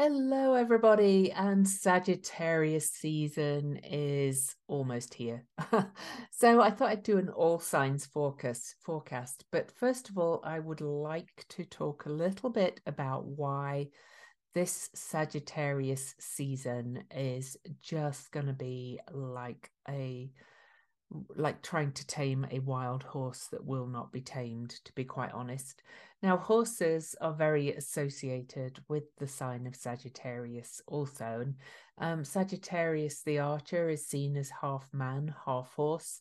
Hello, everybody, and Sagittarius season is almost here. so I thought I'd do an all signs forecast. Forecast, but first of all, I would like to talk a little bit about why this Sagittarius season is just going to be like a like trying to tame a wild horse that will not be tamed, to be quite honest. Now, horses are very associated with the sign of Sagittarius also. And um, Sagittarius, the archer, is seen as half man, half horse.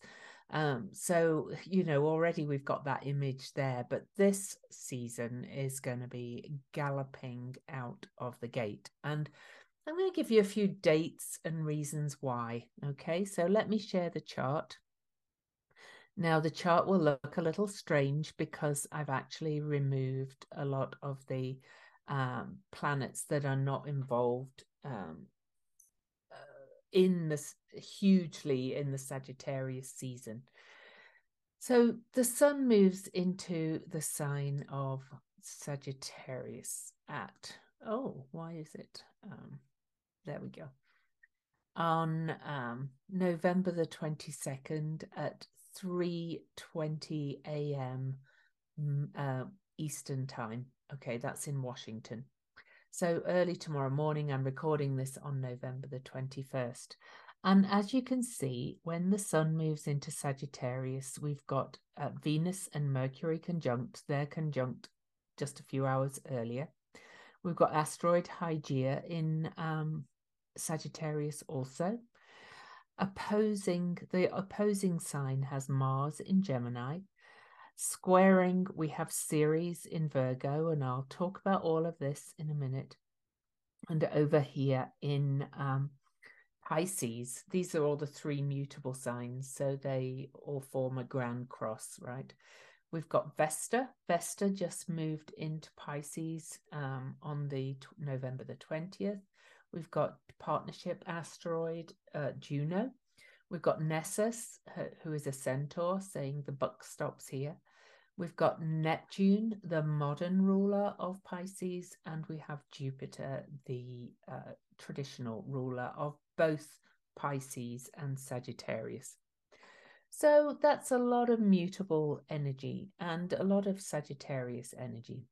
Um, so, you know, already we've got that image there, but this season is going to be galloping out of the gate. And I'm going to give you a few dates and reasons why. Okay, so let me share the chart. Now, the chart will look a little strange because I've actually removed a lot of the um, planets that are not involved um, uh, in this hugely in the Sagittarius season. So the sun moves into the sign of Sagittarius at, oh, why is it? Um, there we go. On um, November the 22nd at 3:20 a.m. Uh, Eastern Time. Okay, that's in Washington. So early tomorrow morning, I'm recording this on November the 21st. And as you can see, when the sun moves into Sagittarius, we've got uh, Venus and Mercury conjunct. They're conjunct just a few hours earlier. We've got asteroid Hygeia in um, Sagittarius also. Opposing the opposing sign has Mars in Gemini. Squaring, we have Ceres in Virgo, and I'll talk about all of this in a minute. And over here in um, Pisces, these are all the three mutable signs, so they all form a grand cross, right? We've got Vesta. Vesta just moved into Pisces um, on the t- November the 20th. We've got partnership asteroid uh, Juno. We've got Nessus, who is a centaur, saying the buck stops here. We've got Neptune, the modern ruler of Pisces, and we have Jupiter, the uh, traditional ruler of both Pisces and Sagittarius. So that's a lot of mutable energy and a lot of Sagittarius energy.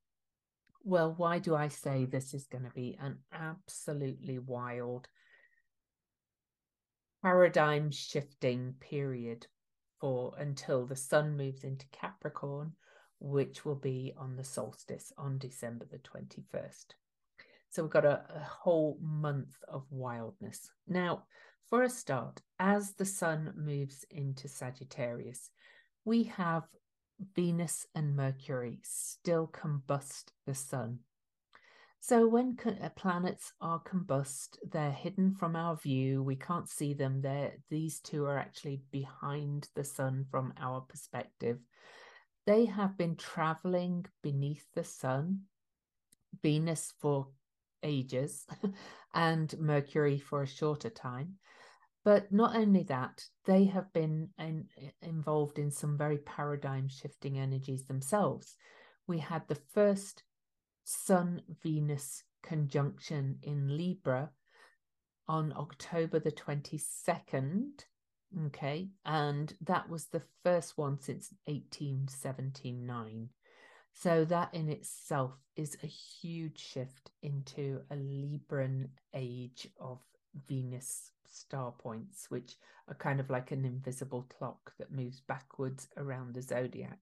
Well, why do I say this is going to be an absolutely wild paradigm shifting period for until the sun moves into Capricorn, which will be on the solstice on December the 21st. So we've got a, a whole month of wildness. Now, for a start, as the sun moves into Sagittarius, we have Venus and Mercury still combust the sun. So when uh, planets are combust, they're hidden from our view. We can't see them. They're, these two are actually behind the sun from our perspective. They have been traveling beneath the sun, Venus for ages, and Mercury for a shorter time. But not only that, they have been in, involved in some very paradigm shifting energies themselves. We had the first Sun Venus conjunction in Libra on October the 22nd. Okay. And that was the first one since 1879. So that in itself is a huge shift into a Libran age of Venus star points, which are kind of like an invisible clock that moves backwards around the zodiac.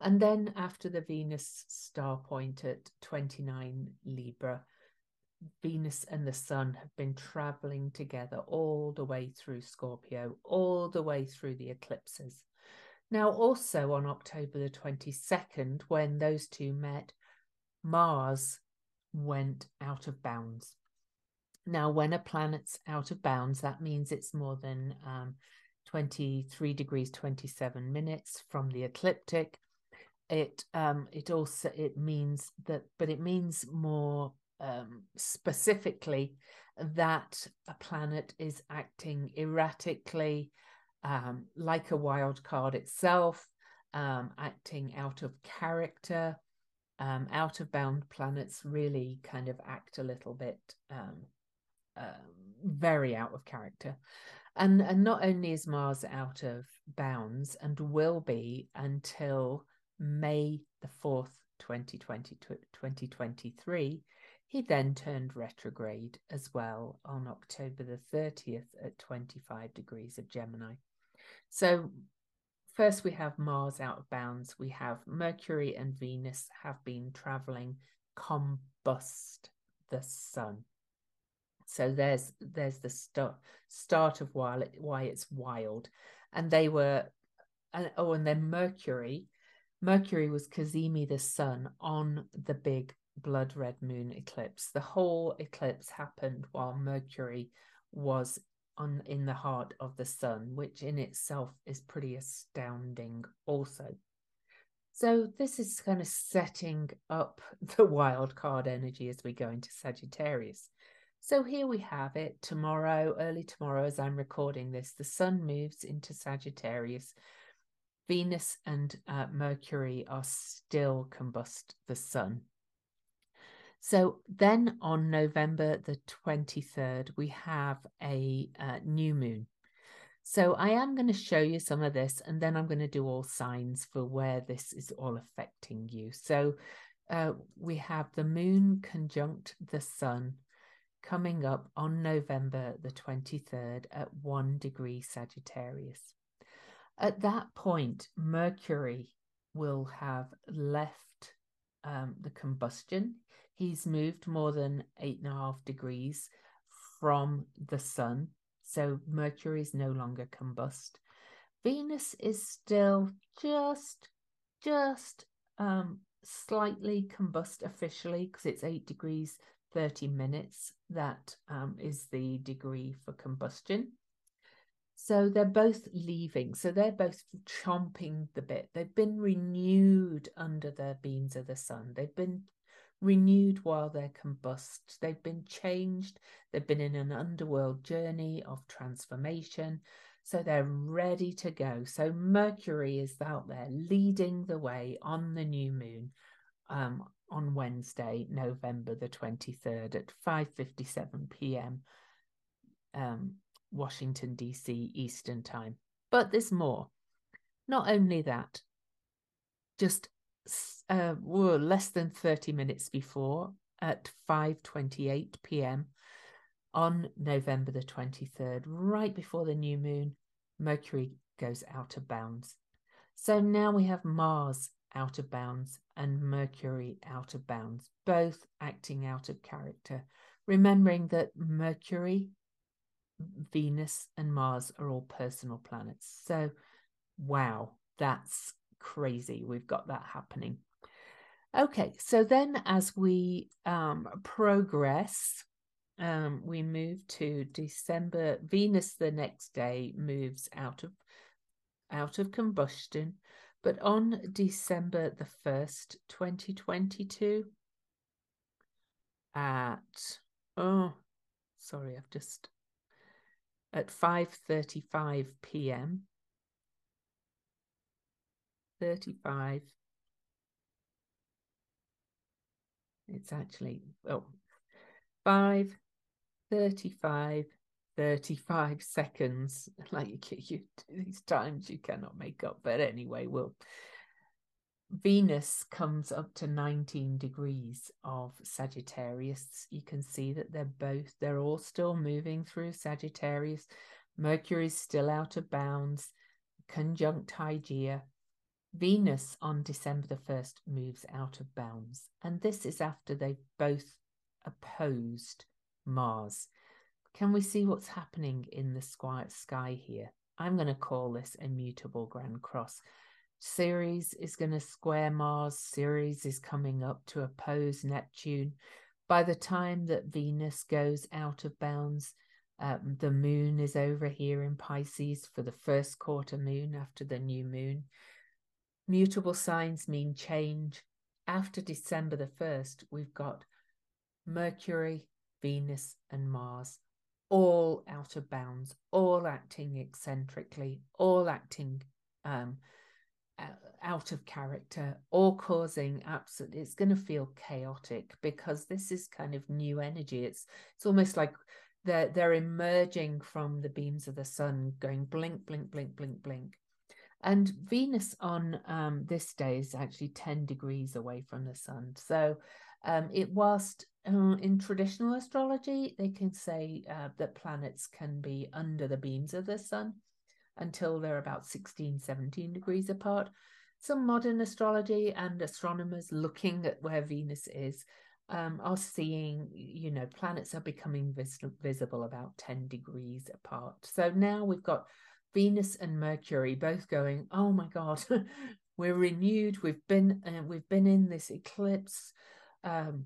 And then after the Venus star point at 29 Libra, Venus and the Sun have been traveling together all the way through Scorpio, all the way through the eclipses. Now, also on October the 22nd, when those two met, Mars went out of bounds. Now, when a planet's out of bounds, that means it's more than um, 23 degrees 27 minutes from the ecliptic. It um, it also it means that, but it means more um, specifically that a planet is acting erratically, um, like a wild card itself, um, acting out of character, um, out of bound planets really kind of act a little bit um, uh, very out of character. And, and not only is Mars out of bounds and will be until May the 4th, 2020, 2023, he then turned retrograde as well on October the 30th at 25 degrees of Gemini. So First, we have Mars out of bounds. We have Mercury and Venus have been traveling combust the sun. So there's there's the start start of why why it's wild, and they were, and, oh, and then Mercury, Mercury was cazimi the sun on the big blood red moon eclipse. The whole eclipse happened while Mercury was on in the heart of the sun, which in itself is pretty astounding also. So this is kind of setting up the wild card energy as we go into Sagittarius. So here we have it tomorrow, early tomorrow, as I'm recording this, the sun moves into Sagittarius. Venus and uh, Mercury are still combust the sun. So then on November the 23rd, we have a uh, new moon. So I am going to show you some of this and then I'm going to do all signs for where this is all affecting you. So uh, we have the moon conjunct the sun coming up on November the 23rd at 1 degree Sagittarius. At that point, Mercury will have left um, the combustion he's moved more than eight and a half degrees from the sun. So Mercury is no longer combust. Venus is still just, just um, slightly combust officially because it's eight degrees 30 minutes. That um, is the degree for combustion. So they're both leaving. So they're both chomping the bit. They've been renewed under the beams of the sun. They've been renewed while they're combust. They've been changed. They've been in an underworld journey of transformation. So they're ready to go. So Mercury is out there leading the way on the new moon um, on Wednesday, November the 23rd at 5:57 p.m. Um, Washington D.C. Eastern Time. But there's more. Not only that, just uh, less than 30 minutes before at 5:28 p.m. on November the 23rd, right before the new moon, Mercury goes out of bounds. So now we have Mars out of bounds and Mercury out of bounds, both acting out of character. Remembering that Mercury, Venus, and Mars are all personal planets. So, wow, that's crazy. We've got that happening. Okay, so then as we um, progress, um, we move to December. Venus the next day moves out of out of combustion, but on December the first, twenty twenty two, at oh, sorry, I've just at five thirty five p.m. 35. It's actually, oh, 5, 35, 35 seconds. Like you, you these times you cannot make up. But anyway, we'll. Venus comes up to 19 degrees of Sagittarius. You can see that they're both, they're all still moving through Sagittarius. Mercury's still out of bounds, conjunct Hygeia. Venus on December the 1st moves out of bounds, and this is after they've both opposed Mars. Can we see what's happening in the sky here? I'm going to call this a mutable grand cross. Ceres is going to square Mars. Ceres is coming up to oppose Neptune. By the time that Venus goes out of bounds, um, the moon is over here in Pisces for the first quarter moon after the new moon. Mutable signs mean change. After December the 1st, we've got Mercury, Venus, and Mars all out of bounds, all acting eccentrically, all acting um, out of character or causing absolutely it's going to feel chaotic because this is kind of new energy. It's it's almost like they're they're emerging from the beams of the sun going blink blink blink blink blink. And venus on um, this day is actually 10 degrees away from the sun. So um, it whilst uh, in traditional astrology they can say uh, that planets can be under the beams of the sun until they're about 16 17 degrees apart some modern astrology and astronomers looking at where Venus is um, are seeing, you know, planets are becoming vis- visible about 10 degrees apart. So now we've got Venus and Mercury both going, oh my God, we're renewed. We've been, uh, we've been in this eclipse. Um,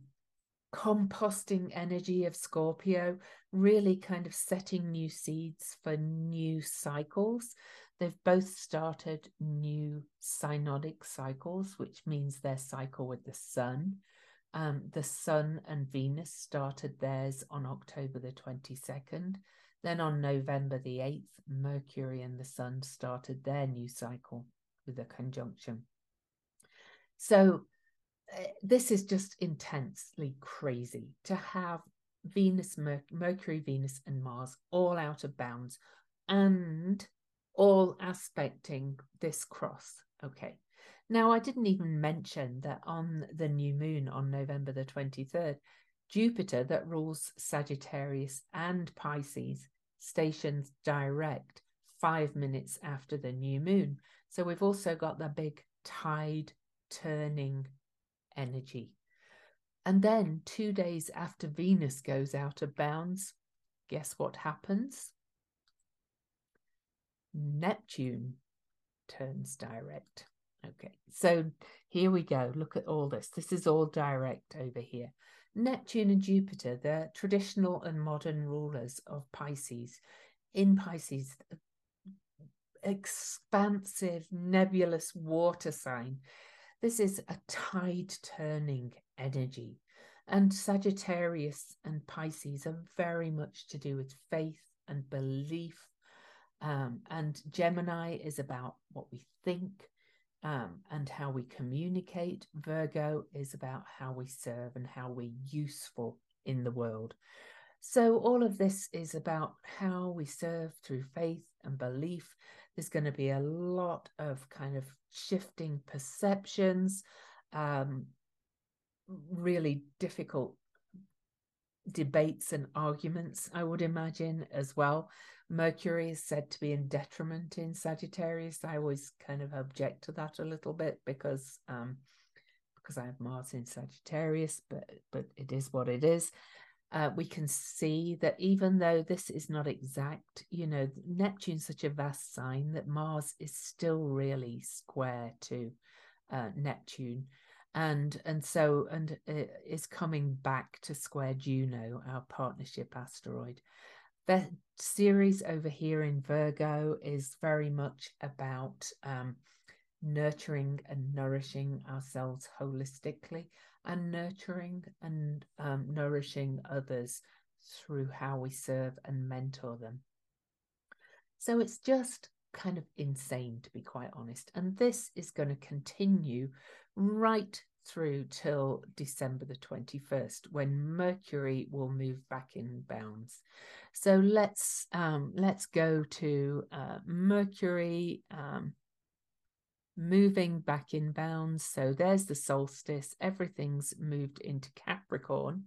composting energy of Scorpio, really kind of setting new seeds for new cycles. They've both started new synodic cycles, which means their cycle with the sun. Um, the sun and Venus started theirs on October the 22nd. Then on November the 8th, Mercury and the sun started their new cycle with a conjunction. So Eh, this is just intensely crazy to have Venus, Mer- Mercury, Venus, and Mars all out of bounds and all aspecting this cross. Okay. Now, I didn't even mention that on the new moon on November the 23rd, Jupiter, that rules Sagittarius and Pisces, stations direct five minutes after the new moon. So we've also got the big tide turning energy. And then two days after Venus goes out of bounds, guess what happens? Neptune turns direct. Okay, so here we go. Look at all this. This is all direct over here. Neptune and Jupiter, they're traditional and modern rulers of Pisces. In Pisces, expansive, nebulous water sign. This is a tide turning energy. And Sagittarius and Pisces are very much to do with faith and belief um, and Gemini is about what we think um, and how we communicate. Virgo is about how we serve and how we're useful in the world. So, all of this is about how we serve through faith and belief. There's going to be a lot of kind of shifting perceptions, um, really difficult debates and arguments, I would imagine, as well. Mercury is said to be in detriment in Sagittarius. I always kind of object to that a little bit because um, because I have Mars in Sagittarius, but but it is what it is. Uh, we can see that even though this is not exact, you know, Neptune's such a vast sign that Mars is still really square to uh, Neptune, and and so and is coming back to square Juno, our partnership asteroid. The Ceres over here in Virgo is very much about um, nurturing and nourishing ourselves holistically and nurturing and um, nourishing others through how we serve and mentor them. So it's just kind of insane, to be quite honest. And this is going to continue right through till December the 21st when Mercury will move back in bounds. So let's um, let's go to uh, Mercury um, moving back in bounds. So there's the solstice. Everything's moved into Capricorn.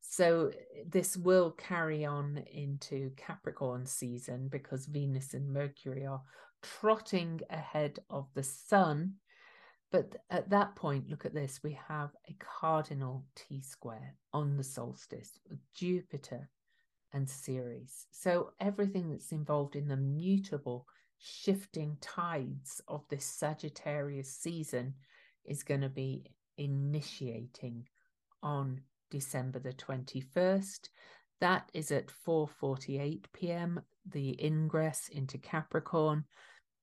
So eh, this will carry on into Capricorn season because Venus and Mercury are trotting ahead of the Sun but at that point, look at this we have a cardinal T square on the solstice with Jupiter and Ceres. So everything that's involved in the mutable, shifting tides of this Sagittarius season is going to be initiating on December the 21st. That is at 4:48 p.m. the ingress into Capricorn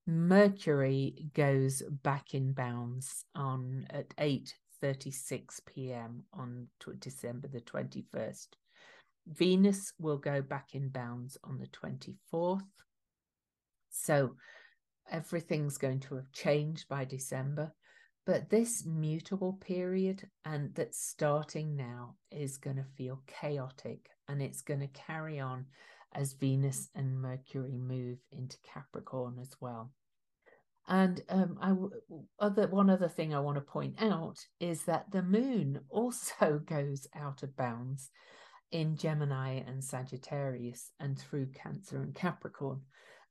Mercury goes back in bounds on at 8:36 p.m. on December the 21st. Venus will go back in bounds on the 24th. So everything's going to have changed by December. But this mutable period and that's starting now is going to feel chaotic and it's going to carry on as Venus and Mercury move into Capricorn as well. And um, I other one other thing I want to point out is that the moon also goes out of bounds in Gemini and Sagittarius and through Cancer and Capricorn.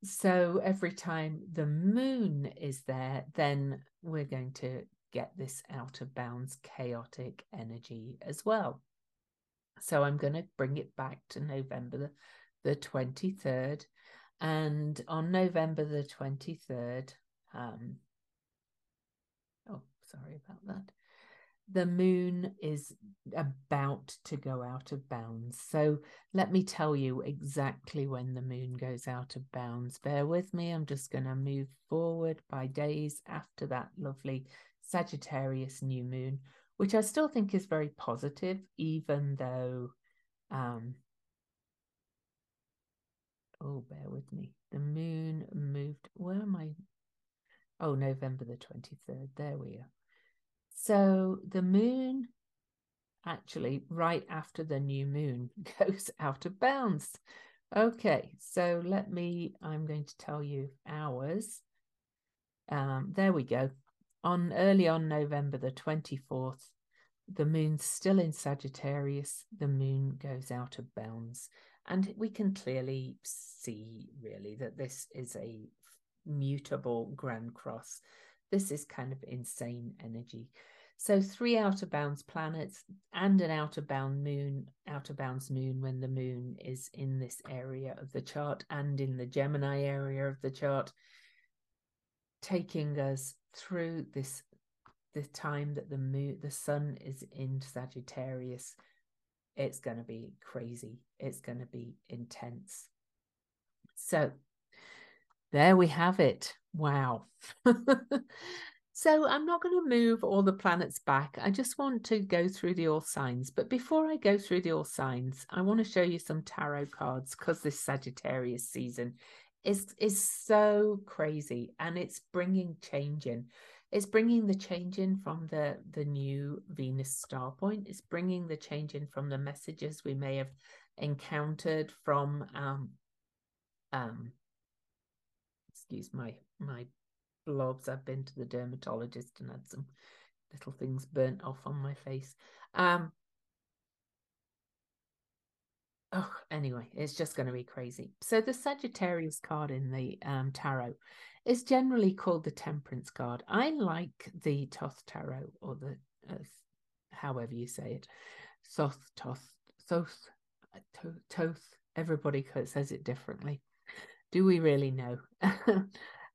So every time the moon is there, then we're going to get this out of bounds chaotic energy as well. So I'm going to bring it back to November the, the 23rd. And on November the 23rd, um, oh, sorry about that the moon is about to go out of bounds. So let me tell you exactly when the moon goes out of bounds. Bear with me. I'm just going to move forward by days after that lovely Sagittarius new moon, which I still think is very positive, even though. Um, oh, bear with me. The moon moved. Where am I? Oh, November the 23rd. There we are. So the moon, actually, right after the new moon, goes out of bounds. Okay, so let me, I'm going to tell you hours. Um, there we go. On early on November the 24th, the moon's still in Sagittarius, the moon goes out of bounds. And we can clearly see, really, that this is a mutable grand cross this is kind of insane energy. So three out of bounds planets and an out of bound moon, out of bounds moon when the moon is in this area of the chart and in the Gemini area of the chart, taking us through this the time that the moon the sun is in Sagittarius. It's going to be crazy. It's going to be intense. So there we have it. Wow. so I'm not going to move all the planets back. I just want to go through the all signs. But before I go through the all signs, I want to show you some tarot cards because this Sagittarius season is is so crazy and it's bringing change in. It's bringing the change in from the the new Venus star point. It's bringing the change in from the messages we may have encountered from um um excuse my my blobs. I've been to the dermatologist and had some little things burnt off on my face. Um, oh, anyway, it's just going to be crazy. So the Sagittarius card in the um, tarot is generally called the Temperance card. I like the Toth tarot or the uh, however you say it, Thoth, Toth Thoth, Thoth. Everybody says it differently. Do we really know?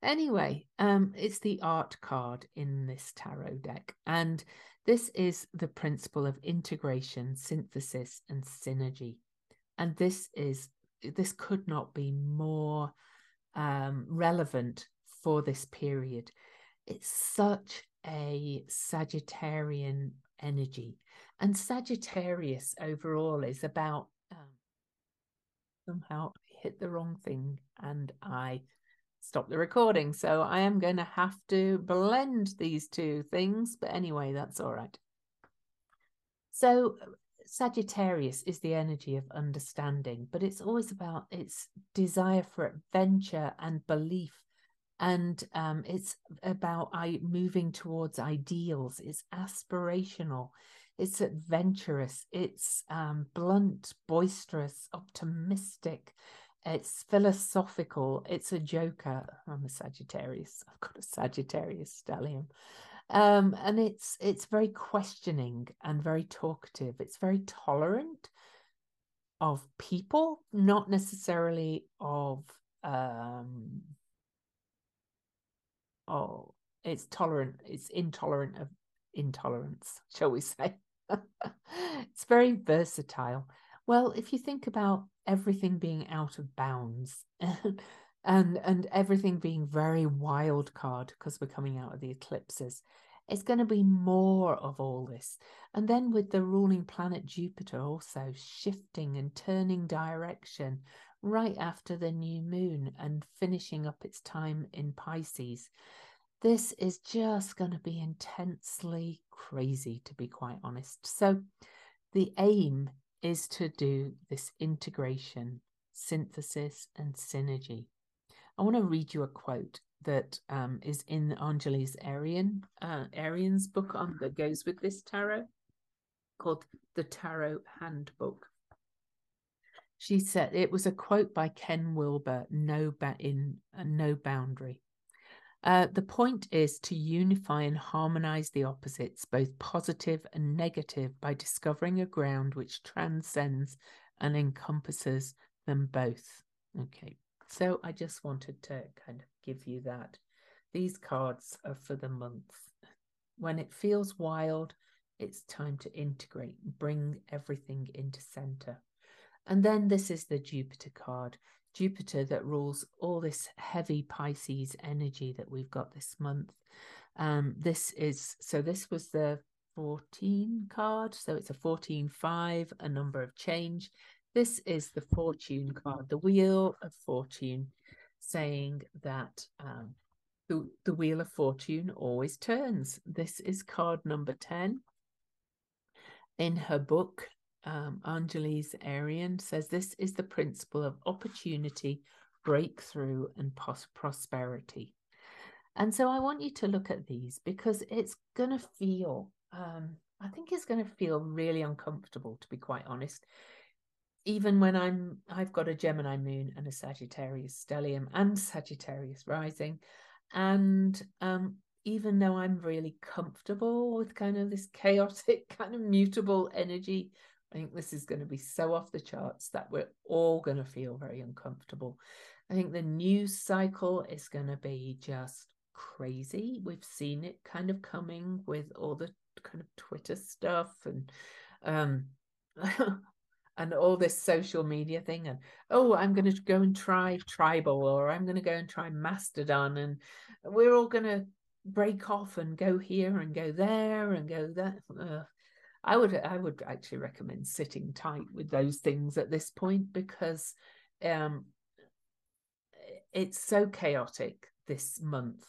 anyway, um, it's the art card in this tarot deck. And this is the principle of integration, synthesis, and synergy. And this is this could not be more um, relevant for this period. It's such a Sagittarian energy. And Sagittarius overall is about um, somehow hit the wrong thing and I stopped the recording. So I am going to have to blend these two things. But anyway, that's all right. So Sagittarius is the energy of understanding, but it's always about its desire for adventure and belief. And um, it's about I moving towards ideals. It's aspirational. It's adventurous. It's um, blunt, boisterous, optimistic. It's philosophical. It's a joker. I'm a Sagittarius. I've got a Sagittarius stellium. Um, and it's it's very questioning and very talkative. It's very tolerant of people, not necessarily of um oh it's tolerant, it's intolerant of intolerance, shall we say. it's very versatile. Well, if you think about everything being out of bounds and and everything being very wild card because we're coming out of the eclipses, it's going to be more of all this. And then with the ruling planet Jupiter also shifting and turning direction, right after the new moon and finishing up its time in Pisces. This is just going to be intensely crazy, to be quite honest. So, the aim is to do this integration, synthesis, and synergy. I want to read you a quote that um, is in Angeles Arrien uh, Arrien's book on that goes with this tarot, called the Tarot Handbook. She said it was a quote by Ken Wilber, "No ba- in uh, no boundary." Uh, the point is to unify and harmonize the opposites, both positive and negative, by discovering a ground which transcends and encompasses them both. Okay, so I just wanted to kind of give you that. These cards are for the month. When it feels wild, it's time to integrate, bring everything into center. And then this is the Jupiter card. Jupiter that rules all this heavy Pisces energy that we've got this month. Um, this is so this was the 14 card, so it's a 14 5, a number of change. This is the fortune card, the wheel of fortune, saying that um, the, the wheel of fortune always turns. This is card number 10. In her book, um, Angeles Arrien says this is the principle of opportunity, breakthrough, and pos- prosperity. And so I want you to look at these because it's going to feel, um, I think it's going to feel really uncomfortable, to be quite honest. Even when I'm, I've got a Gemini moon and a Sagittarius stellium and Sagittarius rising. And um, even though I'm really comfortable with kind of this chaotic, kind of mutable energy I think this is going to be so off the charts that we're all going to feel very uncomfortable. I think the news cycle is going to be just crazy. We've seen it kind of coming with all the kind of Twitter stuff and um and all this social media thing and oh I'm going to go and try Tribel or I'm going to go and try mastodon and we're all going to break off and go here and go there and go there. Ugh. I would I would actually recommend sitting tight with those things at this point because um, it's so chaotic this month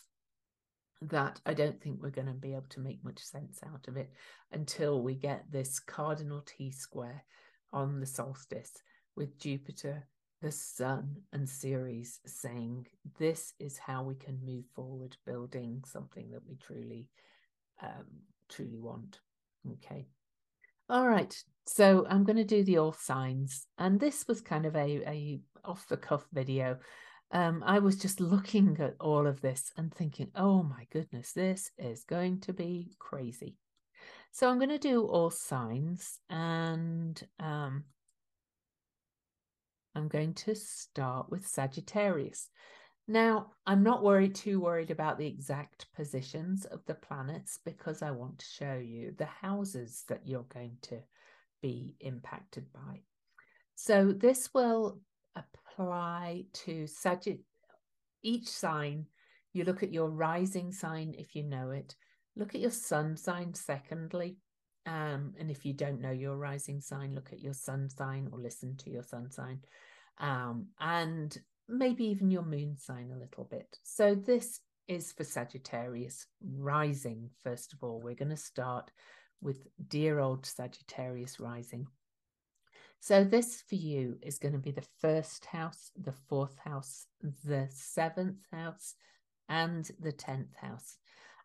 that I don't think we're going to be able to make much sense out of it until we get this cardinal T square on the solstice with Jupiter, the Sun, and Ceres saying this is how we can move forward, building something that we truly, um, truly want. Okay. All right. So I'm going to do the all signs. And this was kind of a, a off the cuff video. Um, I was just looking at all of this and thinking, oh my goodness, this is going to be crazy. So I'm going to do all signs and um, I'm going to start with Sagittarius. Now, I'm not worried too worried about the exact positions of the planets because I want to show you the houses that you're going to be impacted by. So this will apply to Sagitt each sign. You look at your rising sign if you know it. Look at your sun sign secondly. Um, and if you don't know your rising sign, look at your sun sign or listen to your sun sign. Um, and maybe even your moon sign a little bit. So this is for Sagittarius rising. First of all, we're going to start with dear old Sagittarius rising. So this for you is going to be the first house, the fourth house, the seventh house, and the tenth house.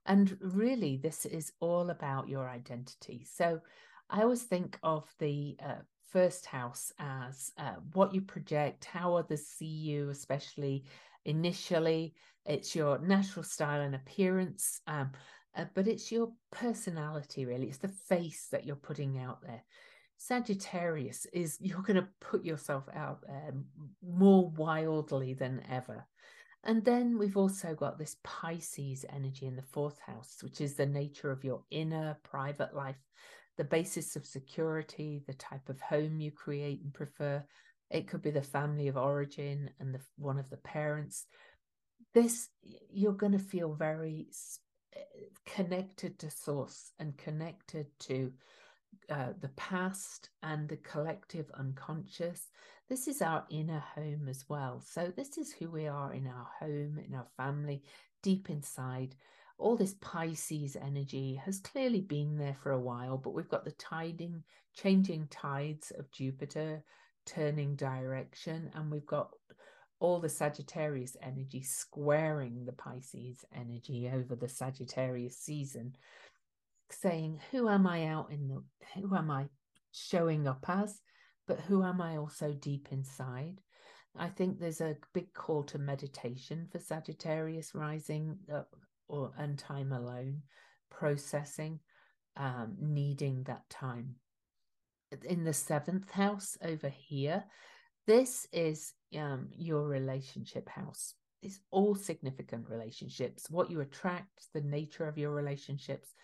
And really, this is all about your identity. So I always think of the uh, first house as uh, what you project, how others see you, especially initially. It's your natural style and appearance, um, uh, but it's your personality, really. It's the face that you're putting out there. Sagittarius is you're going to put yourself out there more wildly than ever. And then we've also got this Pisces energy in the fourth house, which is the nature of your inner private life the basis of security, the type of home you create and prefer. It could be the family of origin and the, one of the parents. This, you're going to feel very connected to source and connected to uh, the past and the collective unconscious. This is our inner home as well. So, this is who we are in our home, in our family, deep inside. All this Pisces energy has clearly been there for a while, but we've got the tiding, changing tides of Jupiter turning direction, and we've got all the Sagittarius energy squaring the Pisces energy over the Sagittarius season, saying, Who am I out in the, who am I showing up as? But who am I also deep inside? I think there's a big call to meditation for Sagittarius rising uh, or and time alone, processing, um, needing that time. In the seventh house over here, this is um, your relationship house. It's all significant relationships, what you attract, the nature of your relationships,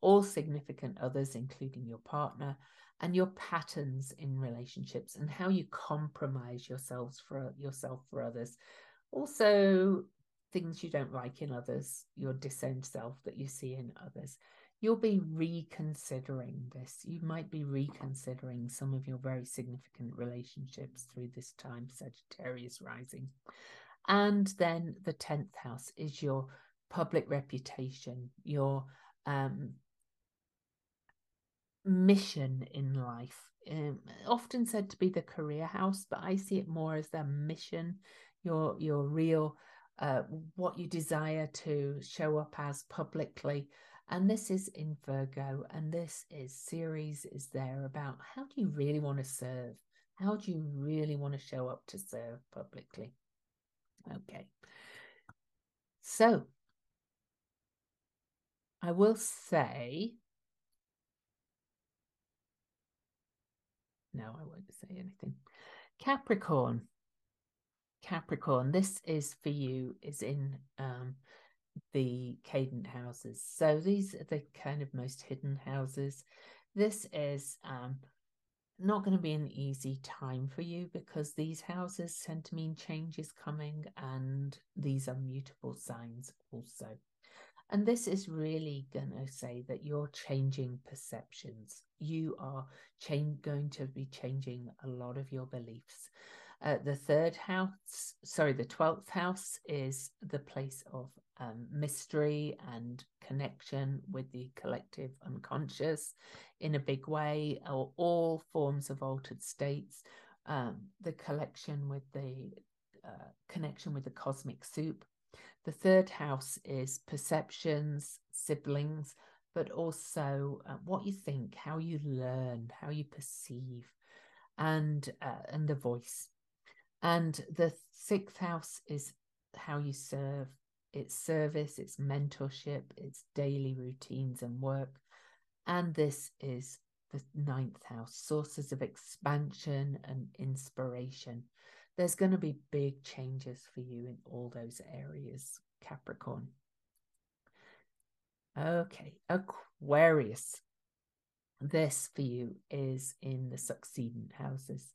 all significant others, including your partner, and your patterns in relationships and how you compromise yourselves for yourself for others. Also, things you don't like in others, your disowned self that you see in others you'll be reconsidering this. You might be reconsidering some of your very significant relationships through this time, Sagittarius rising. And then the 10th house is your public reputation, your um, mission in life. Um, often said to be the career house, but I see it more as the mission, your your real uh, what you desire to show up as publicly and this is in Virgo, and this is Ceres is there about how do you really want to serve? How do you really want to show up to serve publicly? Okay. So I will say, no, I won't say anything. Capricorn. Capricorn, this is for you, is in um, the cadent houses. So these are the kind of most hidden houses. This is um, not going to be an easy time for you because these houses tend to mean change is coming and these are mutable signs also. And this is really going to say that you're changing perceptions. You are change, going to be changing a lot of your beliefs. Uh, the third house, sorry, the 12th house is the place of um, mystery and connection with the collective unconscious in a big way, or all forms of altered states. Um, the collection with the uh, connection with the cosmic soup. The third house is perceptions, siblings, but also uh, what you think, how you learn, how you perceive, and uh, and the voice. And the sixth house is how you serve, it's service, it's mentorship, it's daily routines and work. And this is the ninth house, sources of expansion and inspiration. There's going to be big changes for you in all those areas, Capricorn. Okay, Aquarius. This for you is in the succeeding houses.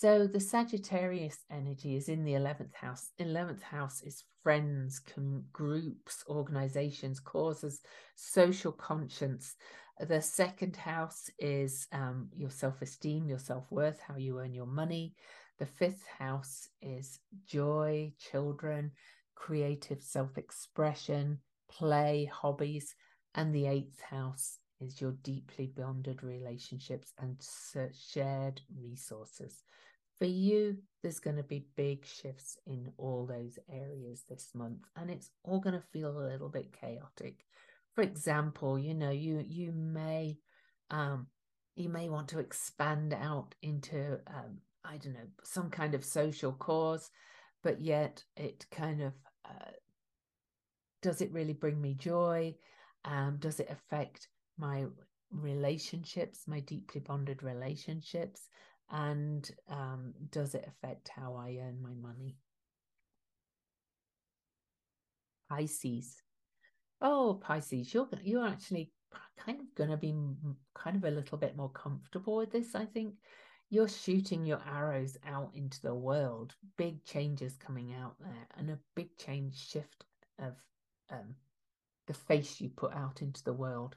So the Sagittarius energy is in the 11th house. 11th house is friends, com- groups, organizations, causes, social conscience. The second house is um, your self esteem, your self worth, how you earn your money. The fifth house is joy, children, creative self expression, play, hobbies. And the eighth house is your deeply bonded relationships and shared resources for you, there's going to be big shifts in all those areas this month, and it's all going to feel a little bit chaotic. For example, you know, you you may um, you may want to expand out into um, I don't know some kind of social cause, but yet it kind of uh, does it really bring me joy? Um, does it affect my relationships, my deeply bonded relationships? And um, does it affect how I earn my money? Pisces. Oh, Pisces, you're you're actually kind of going to be kind of a little bit more comfortable with this. I think you're shooting your arrows out into the world. Big changes coming out there, and a big change shift of um, the face you put out into the world.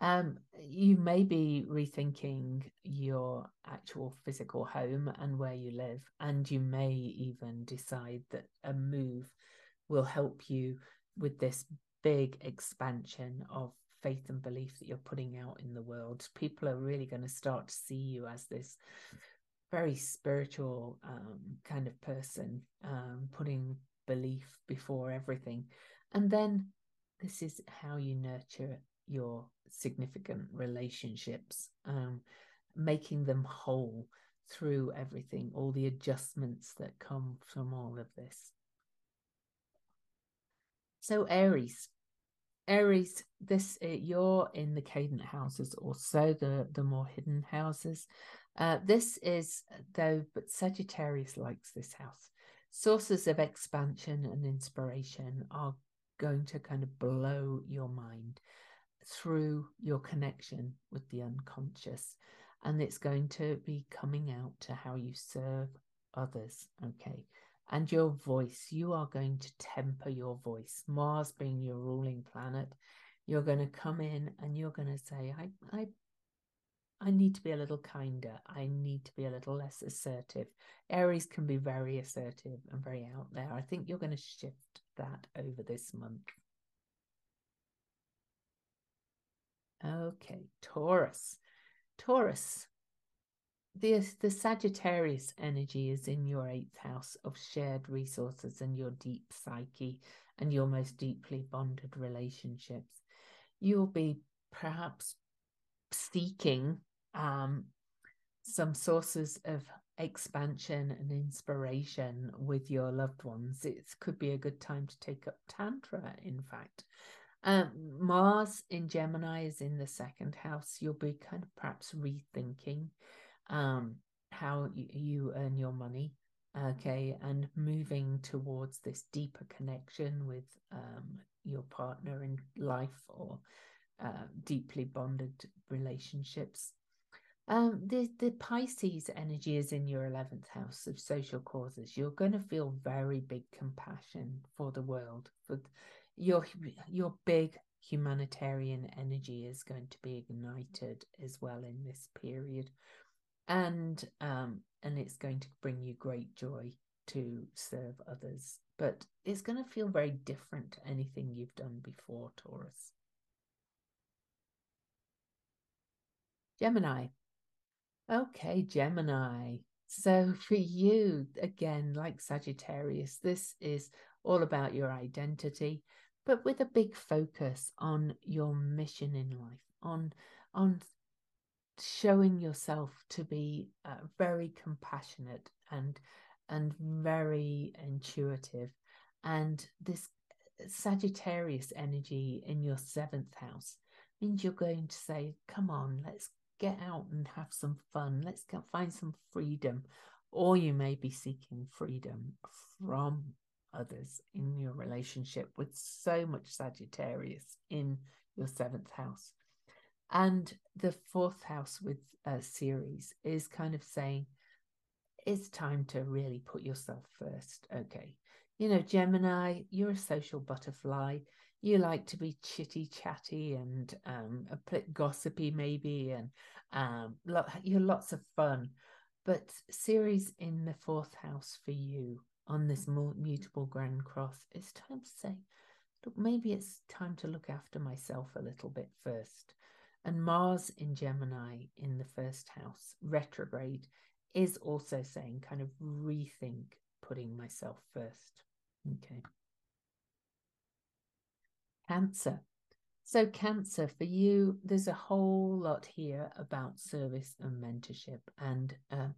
Um, you may be rethinking your actual physical home and where you live, and you may even decide that a move will help you with this big expansion of faith and belief that you're putting out in the world. People are really going to start to see you as this very spiritual um, kind of person, um, putting belief before everything. And then this is how you nurture your significant relationships, um, making them whole through everything, all the adjustments that come from all of this. So, Aries. Aries, this uh, you're in the cadent houses, also the the more hidden houses. Uh, this is though, but Sagittarius likes this house. Sources of expansion and inspiration are going to kind of blow your mind through your connection with the unconscious. And it's going to be coming out to how you serve others. Okay. And your voice, you are going to temper your voice. Mars being your ruling planet, you're going to come in and you're going to say, I, I, I need to be a little kinder. I need to be a little less assertive. Aries can be very assertive and very out there. I think you're going to shift that over this month. Okay, Taurus. Taurus. The, the Sagittarius energy is in your eighth house of shared resources and your deep psyche and your most deeply bonded relationships. You'll be perhaps seeking um, some sources of expansion and inspiration with your loved ones. It could be a good time to take up Tantra, in fact. Um, Mars in Gemini is in the second house. You'll be kind of perhaps rethinking um, how you, earn your money, okay, and moving towards this deeper connection with um, your partner in life or uh, deeply bonded relationships. Um, the the Pisces energy is in your eleventh house of social causes. You're going to feel very big compassion for the world, for your your big humanitarian energy is going to be ignited as well in this period. And um and it's going to bring you great joy to serve others. But it's going to feel very different to anything you've done before taurus. Gemini. Okay gemini. So for you again like sagittarius this is all about your identity but with a big focus on your mission in life, on on showing yourself to be uh, very compassionate and and very intuitive, and this Sagittarius energy in your seventh house means you're going to say, "Come on, let's get out and have some fun. Let's find some freedom." Or you may be seeking freedom from others in your relationship with so much Sagittarius in your seventh house. And the fourth house with a Ceres is kind of saying it's time to really put yourself first. Okay. You know, Gemini, you're a social butterfly. You like to be chitty chatty and um, a bit gossipy, maybe, and um, you're lots of fun. But Ceres in the fourth house for you on this mutable grand cross, it's time to say, look, maybe it's time to look after myself a little bit first. And Mars in Gemini in the first house, retrograde, is also saying kind of rethink putting myself first. Okay. Cancer. So, Cancer, for you, there's a whole lot here about service and mentorship, and um,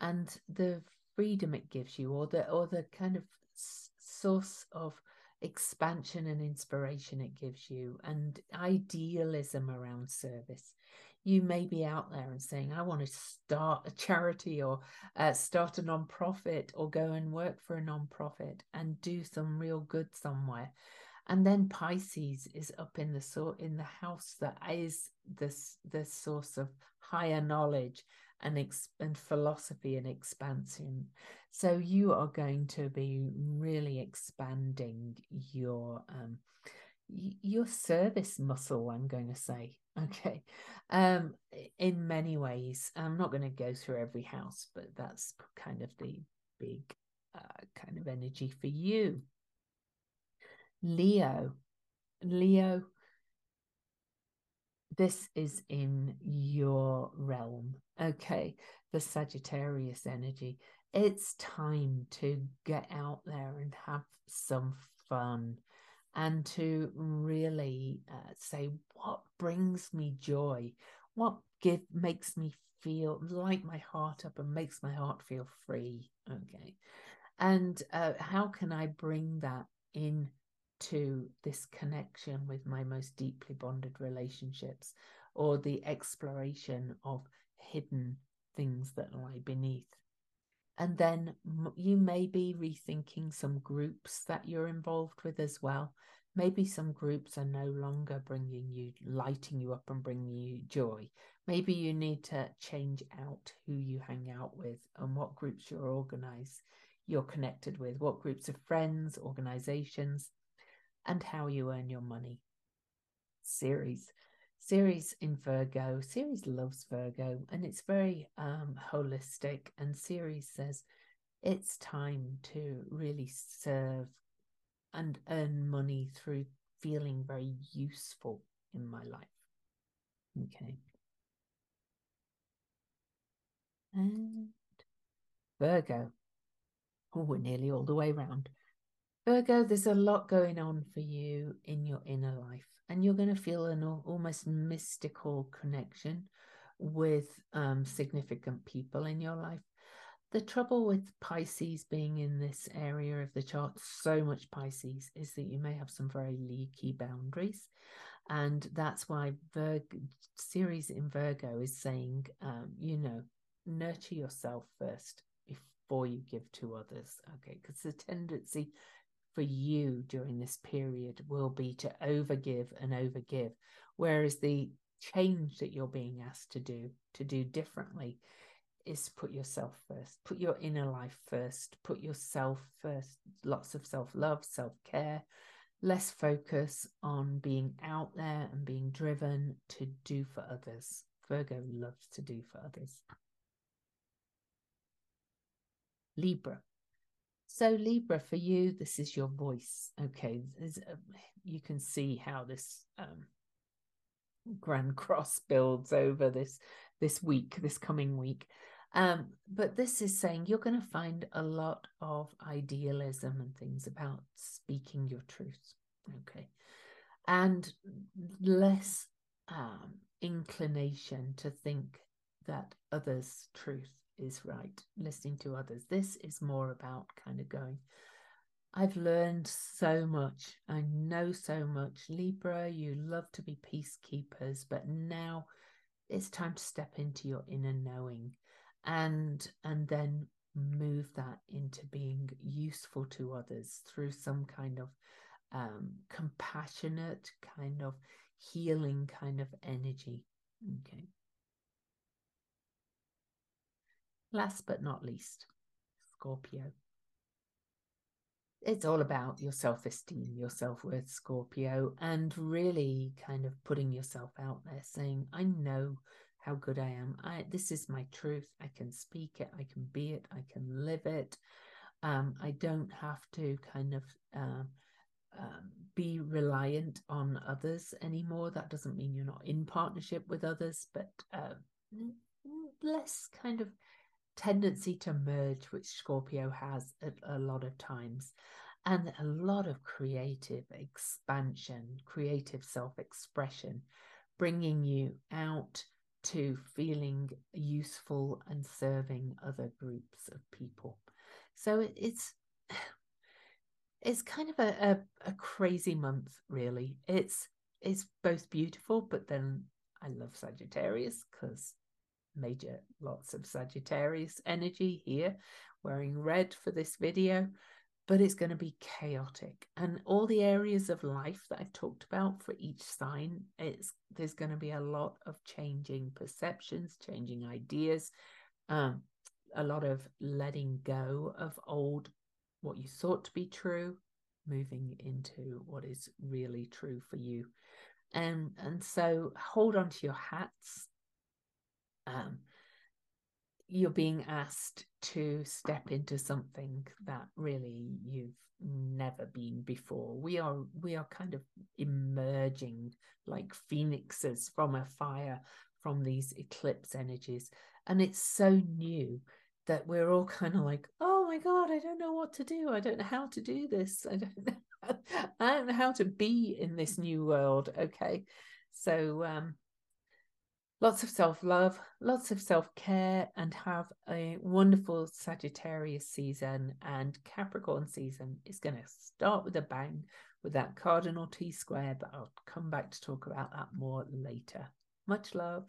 and the freedom it gives you or the or the kind of source of expansion and inspiration it gives you and idealism around service. You may be out there and saying i want to start a charity or uh, start a non-profit or go and work for a non-profit and do some real good somewhere. And then pisces is up in the sort in the house that is this the source of higher knowledge and, ex- and philosophy and expansion. So you are going to be really expanding your um, your service muscle. I'm going to say Okay. Um, in many ways, I'm not going to go through every house, but that's kind of the big uh, kind of energy for you. Leo. Leo, this is in your realm. Okay. The Sagittarius energy. It's time to get out there and have some fun and to really uh, say what brings me joy what give makes me feel light my heart up and makes my heart feel free okay and uh, how can i bring that in to this connection with my most deeply bonded relationships or the exploration of hidden things that lie beneath and then you may be rethinking some groups that you're involved with as well. Maybe some groups are no longer bringing you, lighting you up and bringing you joy. Maybe you need to change out who you hang out with and what groups you're organized, you're connected with, what groups of friends, organizations, and how you earn your money. Ceres. Ceres in Virgo. Ceres loves Virgo and it's very um, holistic. And Ceres says it's time to really serve and earn money through feeling very useful in my life. Okay. And Virgo. Oh, we're nearly all the way around. Virgo, there's a lot going on for you in your inner life and you're going to feel an almost mystical connection with um, significant people in your life. The trouble with Pisces being in this area of the chart, so much Pisces, is that you may have some very leaky boundaries. And that's why Virgo, Ceres in Virgo is saying, um, you know, nurture yourself first before you give to others. Okay. Because the tendency for you during this period will be to overgive and overgive. Whereas the change that you're being asked to do, to do differently, is put yourself first, put your inner life first, put yourself first, lots of self love, self care, less focus on being out there and being driven to do for others. Virgo loves to do for others. Libra. So, Libra, for you, this is your voice. Okay. A, you can see how this um, grand cross builds over this this week, this coming week. Um, but this is saying you're going to find a lot of idealism and things about speaking your truth. Okay. And less um, inclination to think that others' truth is right, listening to others. This is more about kind of going, I've learned so much. I know so much. Libra, you love to be peacekeepers, but now it's time to step into your inner knowing and and then move that into being useful to others through some kind of um, compassionate kind of healing kind of energy okay Last but not least, Scorpio. It's all about your self esteem, your self worth, Scorpio, and really kind of putting yourself out there saying, I know how good I am. I this is my truth. I can speak it, I can be it, I can live it. Um, I don't have to kind of uh, um, be reliant on others anymore. That doesn't mean you're not in partnership with others, but uh, less kind of tendency to merge, which Scorpio has a, a lot of times, and a lot of creative expansion, creative self expression, bringing you out to feeling useful and serving other groups of people. So it, it's it's kind of a, a, a crazy month, really. It's it's both beautiful, but then I love Sagittarius because major lots of Sagittarius energy here, wearing red for this video, but it's going to be chaotic. And all the areas of life that I've talked about for each sign, it's there's going to be a lot of changing perceptions, changing ideas, um, a lot of letting go of old what you thought to be true, moving into what is really true for you. and and so hold on to your hats um you're being asked to step into something that really you've never been before we are we are kind of emerging like phoenixes from a fire from these eclipse energies and it's so new that we're all kind of like oh my god i don't know what to do i don't know how to do this i don't know I don't know how to be in this new world. Okay. So, um, lots of self love, lots of self care, and have a wonderful Sagittarius season. And Capricorn season is going to start with a bang with that cardinal T square, but I'll come back to talk about that more later. Much love.